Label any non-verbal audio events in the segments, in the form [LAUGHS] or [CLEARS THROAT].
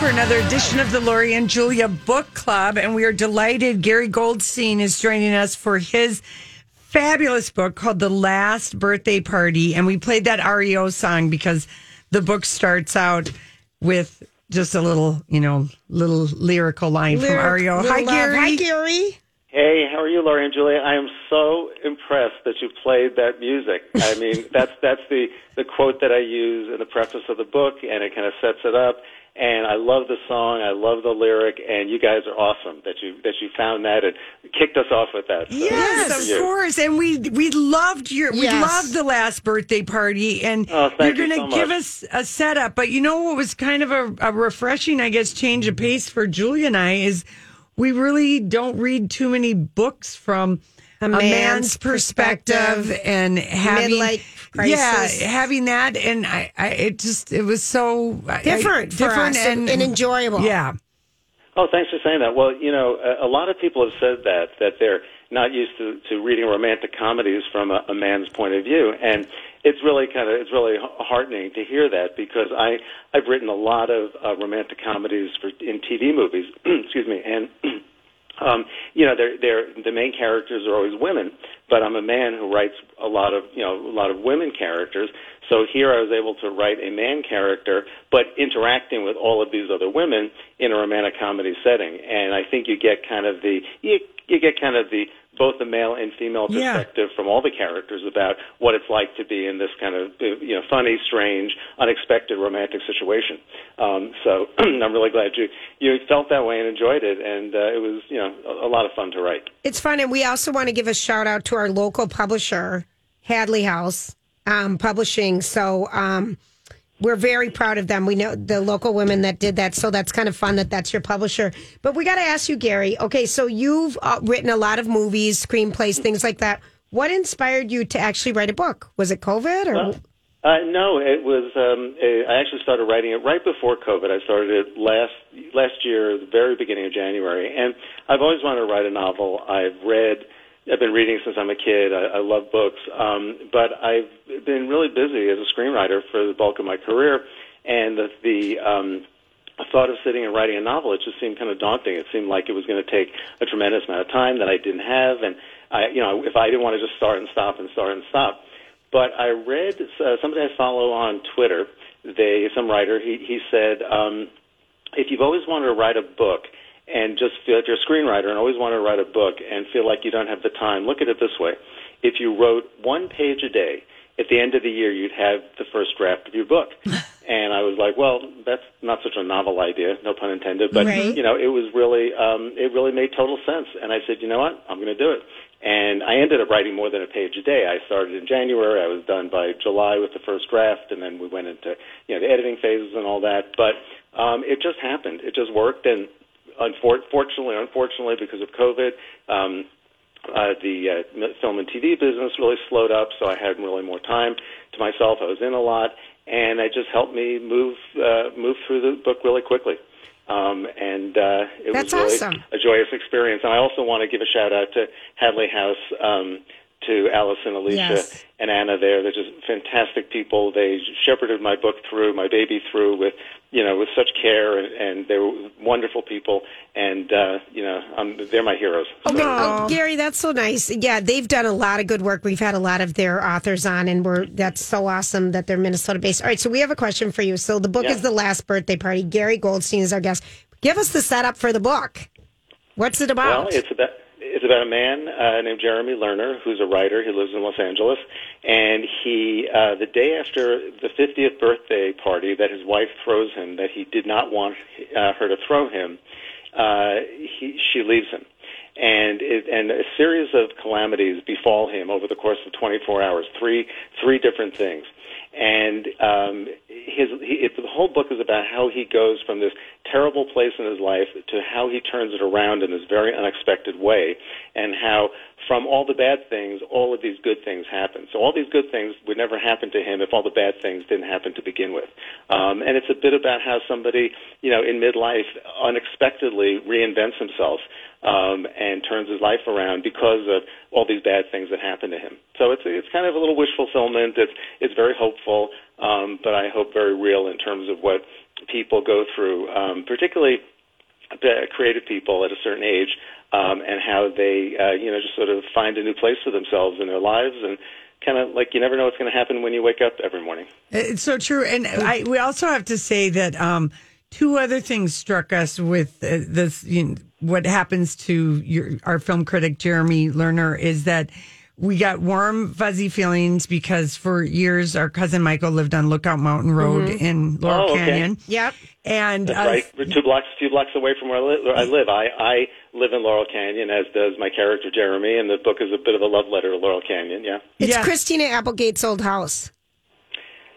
for another edition of the Lori and Julia Book Club. And we are delighted Gary Goldstein is joining us for his fabulous book called The Last Birthday Party. And we played that REO song because the book starts out with just a little, you know, little lyrical line from REO. Hi, Gary. Hi, Gary. Hey, how are you, Lori and Julia? I am so impressed that you played that music. I mean, [LAUGHS] that's that's the the quote that I use in the preface of the book, and it kind of sets it up. And I love the song, I love the lyric, and you guys are awesome that you that you found that and kicked us off with that. So Yes, of you. course. And we we loved your we loved the last birthday party and Oh, you're gonna so give us a setup. But you know what was kind of a, a refreshing, I guess, change of pace for Julia and I is we really don't read too many books from a, man's, man's perspective, perspective, and having midlife crisis. yeah having that and I, I it just it was so I- I- Different for us and- and enjoyable. yeah Oh, thanks for saying that. Well, you know, a, a lot of people have said that that they're not used to, to reading romantic comedies from a, a man's point of view, and it's really kind of it's really heartening to hear that because I I've written a lot of uh, romantic comedies for in TV movies. [CLEARS THROAT] excuse me, and. [CLEARS THROAT] Um, you know, they're, they're, the main characters are always women, but I'm a man who writes a lot of, you know, a lot of women characters. So here I was able to write a man character, but interacting with all of these other women in a romantic comedy setting. And I think you get kind of the, you, you get kind of the, both the male and female Yeah. perspective from all the characters about what it's like to be in this kind of, uh, you know, funny, strange, unexpected romantic situation. Um, so [CLEARS THROAT] I'm really glad you, you felt that way and enjoyed it. And, uh, it was, you know, a, a lot of fun to write. It's fun, and we also want to give a shout out to our local publisher, Hadley House um, Publishing. So um, we're very proud of them. We know the local women that did that, so that's kind of fun that that's your publisher. But we got to ask you, Gary. Okay, so you've uh, written a lot of movies, screenplays, things like that. What inspired you to actually write a book? Was it COVID or? Well, Uh, no, it was. Um, I actually started writing it right before COVID. I started it last last year, the very beginning of January, and I've always wanted to write a novel. I've read. I've been reading since I'm a kid. I, I love books, um, but I've been really busy as a screenwriter for the bulk of my career, and the, the um, thought of sitting and writing a novel, it just seemed kind of daunting. It seemed like it was going to take a tremendous amount of time that I didn't have, and I, you know, if I didn't want to just start and stop and start and stop. But I read uh, somebody I follow on Twitter. They, some writer, he he said, um, if you've always wanted to write a book and just feel like you're a screenwriter and always want to write a book and feel like you don't have the time, look at it this way: if you wrote one page a day, at the end of the year, you'd have the first draft of your book. [LAUGHS] and I was like, well, that's not such a novel idea, no pun intended, but Right. you know, it was really, um, it really made total sense. And I said, you know what, I'm going to do it. And I ended up writing more than a page a day. I started in January. I was done by July with the first draft, and then we went into you know the editing phases and all that. But um, it just happened. It just worked, and unfortunately, unfortunately, because of COVID, um, uh, the uh, film and TV business really slowed up, so I had really more time to myself. I was in a lot, and it just helped me move uh, move through the book really quickly. Um, and uh, it That's was really awesome. a joyous experience. And I also want to give a shout out to Hadley House, um, to Allison, Alicia, Yes. and Anna. There, they're just fantastic people. They shepherded my book through, my baby through, with you know, with such care, and, and they were wonderful people. And uh, you know, um, they're my heroes. Okay, oh, Gary, that's so nice. Yeah, they've done a lot of good work. We've had a lot of their authors on, and we're that's so awesome that they're Minnesota based. All right, so we have a question for you. So the book Yeah. is the last birthday party. Gary Goldstein is our guest. Give us the setup for the book. What's it about? Well, it's about it's about a man uh, named Jeremy Lerner who's a writer. He lives in Los Angeles, and he uh, the day after the 50th birthday party that his wife throws him, that he did not want uh, her to throw him, uh, he, she leaves him. And it, and a series of calamities befall him over the course of 24 hours. Three three different things, and um, his he, it, the whole book is about how he goes from this terrible place in his life to how he turns it around in this very unexpected way, and how from all the bad things, all of these good things happen. So all these good things would never happen to him if all the bad things didn't happen to begin with. Um, and it's a bit about how somebody, you know, in midlife unexpectedly reinvents himself um, and turns his life around because of all these bad things that happen to him. So it's it's kind of a little wish fulfillment. It's it's very hopeful, um, but I hope very real in terms of what people go through, um, particularly creative people at a certain age, um, and how they, uh, you know, just sort of find a new place for themselves in their lives and kind of like you never know what's going to happen when you wake up every morning. It's so true, and I, we also have to say that um, two other things struck us with uh, this. You know, what happens to your, our film critic Jeremy Lerner is that we got warm, fuzzy feelings because for years our cousin Michael lived on Lookout Mountain Road in Laurel Oh, okay. Canyon. Yep. And That's uh, right. We're two blocks, two blocks away from where I live. I live. I, I live in Laurel Canyon, as does my character Jeremy, and the book is a bit of a love letter to Laurel Canyon. Yeah. It's Yes. Christina Applegate's old house.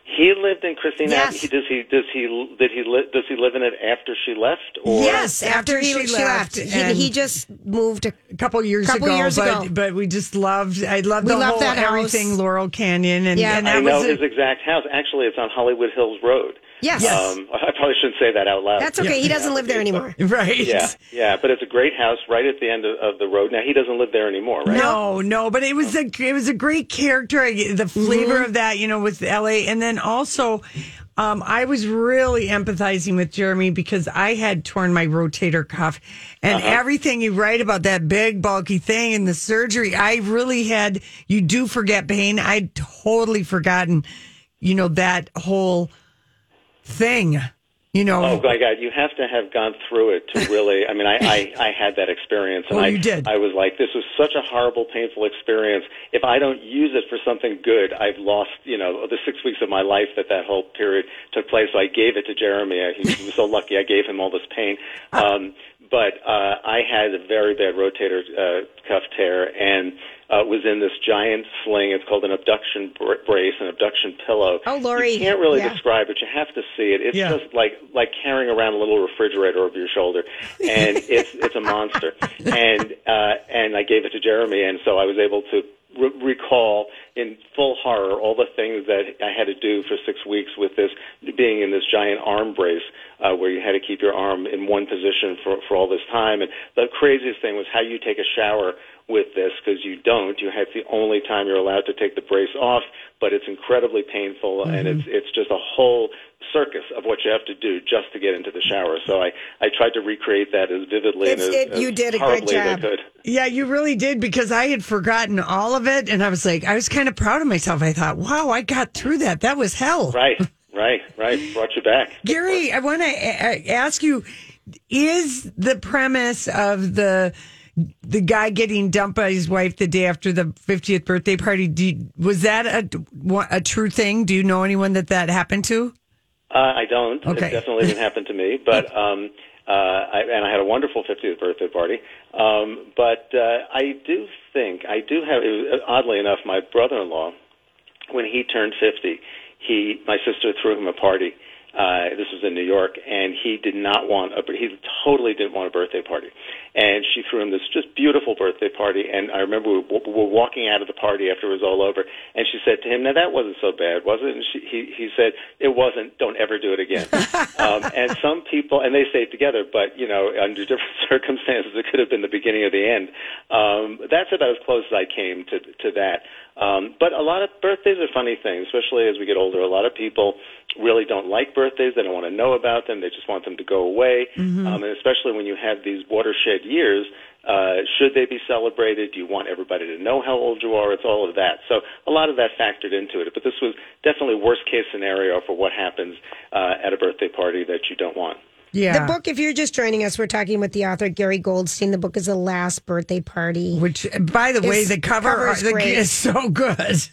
He lived in Christina. Yes. He, does he? Does he? Did he? Li- does he live in it after she left? Or Yes, after, after he, she she left, left. He, he just moved. A, a couple years Couple ago, years but, ago. but we just loved. I loved We the loved whole that house. everything Laurel Canyon, and, Yeah. and I know was a- his exact house. Actually, it's on Hollywood Hills Road. Yes. Um, I probably shouldn't say that out loud. That's okay. He doesn't live there anymore. [LAUGHS] right. Yeah, yeah, but it's a great house right at the end of, of the road. Now he doesn't live there anymore, right? No, no, but it was a it was a great character. The flavor Mm-hmm. of that, you know, with L.A. and then also, um, I was really empathizing with Jeremy because I had torn my rotator cuff, and Uh-huh. everything you write about that big bulky thing and the surgery, I really had. You do forget pain. I'd totally forgotten, you know, that whole thing. You know, Oh my God! You have to have gone through it to really. I mean, I I, I had that experience, and Oh, I you did. I was like, this was such a horrible, painful experience. If I don't use it for something good, I've lost you know the six weeks of my life that that whole period took place. So I gave it to Jeremy. He was so lucky. I gave him all this pain. Um, but uh, I had a very bad rotator uh, cuff tear and uh, was in this giant sling. It's called an abduction br- brace, an abduction pillow. Oh, Lori. You can't really Yeah. describe it. You have to see it. It's Yeah. just like like carrying around a little refrigerator over your shoulder, and [LAUGHS] it's it's a monster. And uh, and I gave it to Jeremy, and so I was able to re- recall in full horror all the things that I had to do for six weeks with this being in this giant arm brace, uh, where you had to keep your arm in one position for for all this time. And the craziest thing was how you take a shower with this because you don't. You have the only time you're allowed to take the brace off, but it's incredibly painful and it's it's just a whole circus of what you have to do just to get into the shower. So I I tried to recreate that as vividly It's- and as, it- you as did a great horribly as I job. could. Yeah, you really did because I had forgotten all of it, and I was like, I was kind of proud of myself. I thought, wow, I got through that. That was hell. Right, right, right. Brought you back. Gary, I want to a- ask you: Is the premise of the the guy getting dumped by his wife the day after the 50th birthday party? Do you- was that a a true thing? Do you know anyone that that happened to? Uh, I don't. Okay. It definitely didn't happen to me. But [LAUGHS] um, uh, I, and I had a wonderful 50th birthday party. Um, but uh, I do think I do have. It was, oddly enough, my brother-in-law, when he turned 50, he my sister threw him a party. Uh, this was in New York, and he did not want a. He totally didn't want a birthday party, and she threw him this just beautiful birthday party. And I remember we w- were walking out of the party after it was all over, and she said to him, "Now that wasn't so bad, was it?" And she, he he said, "It wasn't. Don't ever do it again." [LAUGHS] um, and some people, and they stayed together, but you know, under different [LAUGHS] circumstances, it could have been the beginning of the end. Um, that's about as close as I came to to that. Um, but a lot of birthdays are funny things, especially as we get older. A lot of people really don't like birthdays. They don't want to know about them. They just want them to go away. Um, and especially when you have these watershed years, uh, should they be celebrated? Do you want everybody to know how old you are? It's all of that. So a lot of that factored into it. But this was definitely worst case scenario for what happens uh, at a birthday party that you don't want. Yeah. The book, if you're just joining us, we're talking with the author Gary Goldstein. The book is The Last Birthday Party. Which, by the way, the cover, cover is the- is so good.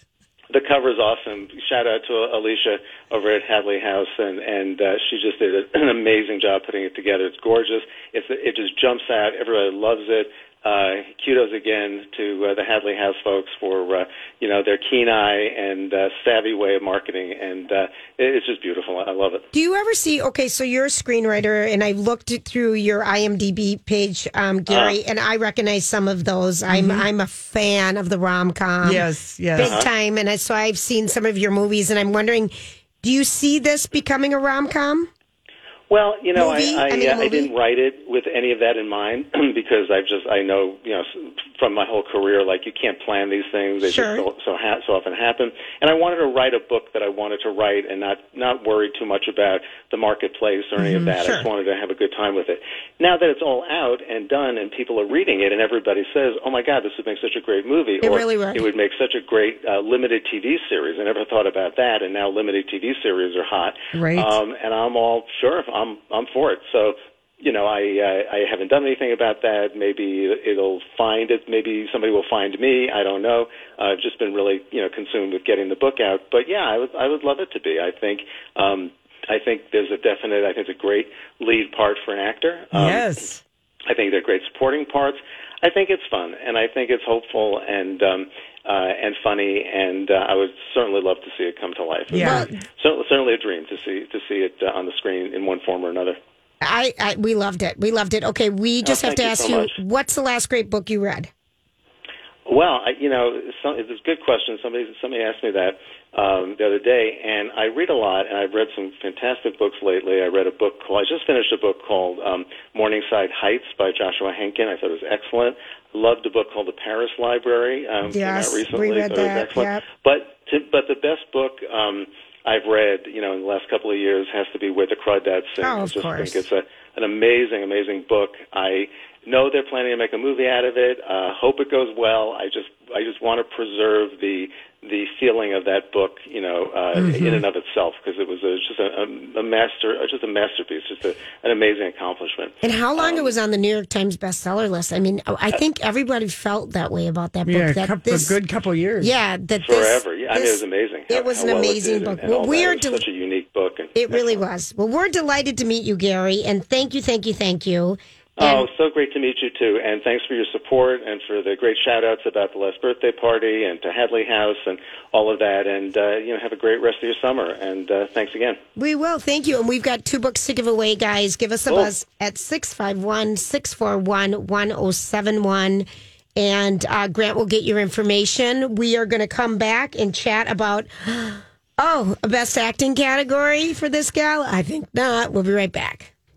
the cover is awesome. Shout out to Alicia over at Hadley House, and and uh, she just did an amazing job putting it together. It's gorgeous. It's it just jumps out. Everybody loves it. Uh, kudos again to uh, the Hadley House folks for uh, you know their keen eye and uh, savvy way of marketing, and uh, it's just beautiful. I love it. Do you ever see? Okay, so you're a screenwriter, and I looked through your IMDb page, um, Gary, and I recognize some of those. I'm I'm a fan of the rom com. Yes, yes. big time, and I, so I've seen some of your movies, and I'm wondering, do you see this becoming a rom com? Well, you know, Movie? I I, I mean, uh, I didn't write it with any of that in mind [CLEARS THROAT] because I've just I know you know from my whole career like you can't plan these things they Sure. just so so, ha- so often happen and I wanted to write a book that I wanted to write and not not worry too much about the marketplace or any of that. Mm-hmm. Sure. I just wanted to have a good time with it. Now that it's all out and done and people are reading it and everybody says, "Oh my God, this would make such a great movie," It or really would. it would make such a great uh, limited TV series. I never thought about that, and now limited TV series are hot. Right. Um, and I'm all sure. I'm I'm I'm for it. So, you know, I uh, I haven't done anything about that. Maybe it'll find it. Maybe somebody will find me. I don't know. Uh, I've just been really you know consumed with getting the book out. But yeah, I would I would love it to be. I think. Um, I think there's a definite. I think it's a great lead part for an actor. Um, yes. I think they're great supporting parts. I think it's fun, and I think it's hopeful and um, uh, and funny, and uh, I would certainly love to see it come to life. Yeah. would be certainly a dream to see to see it uh, on the screen in one form or another. I, I we loved it. We loved it. Okay, we just have Oh, thank to you ask so you, much. what's the last great book you read? Well, I, you know, some, it's a good question. Somebody somebody asked me that um, the other day, and I read a lot, and I've read some fantastic books lately. I read a book called I just finished a book called um, Morningside Heights by Joshua Henkin. I thought it was excellent. Loved a book called The Paris Library. Um, came Yes, out recently. we read thought it was that, excellent. yep. But to, but the best book. Um, I've read, you know, in the last couple of years has to be Where the Crawdads Sing. Oh, I of just course. think it's a, an amazing, amazing book. I know they're planning to make a movie out of it. Uh, hope it goes well. I just, I just want to preserve the the feeling of that book, you know, uh, Mm-hmm. in and of itself, because it was a, just a, a, a master, uh, just a masterpiece, just a, an amazing accomplishment. And how long Um, it was on the New York Times bestseller list? I mean, I think everybody felt that way about that book. Yeah, a, that couple, this, a good couple years. yeah, that this- Forever, yeah. I mean, it was amazing. It how- was how an well amazing did book. And, and Well, we are It was del- such a unique book. And It really was. Well, we're delighted to meet you, Gary, and thank you, thank you, thank you. Oh, so great to meet you too, and thanks for your support and for the great shout outs about the last birthday party and to Hadley House and all of that. And uh, you know, have a great rest of your summer. And uh, thanks again. We will. Thank you. And we've got two books to give away, guys. Give us a Cool. buzz at 651 641 1071. And uh, Grant will get your information. We are going to come back and chat about, [GASPS] oh, a best acting category for this gal? I think not. We'll be right back.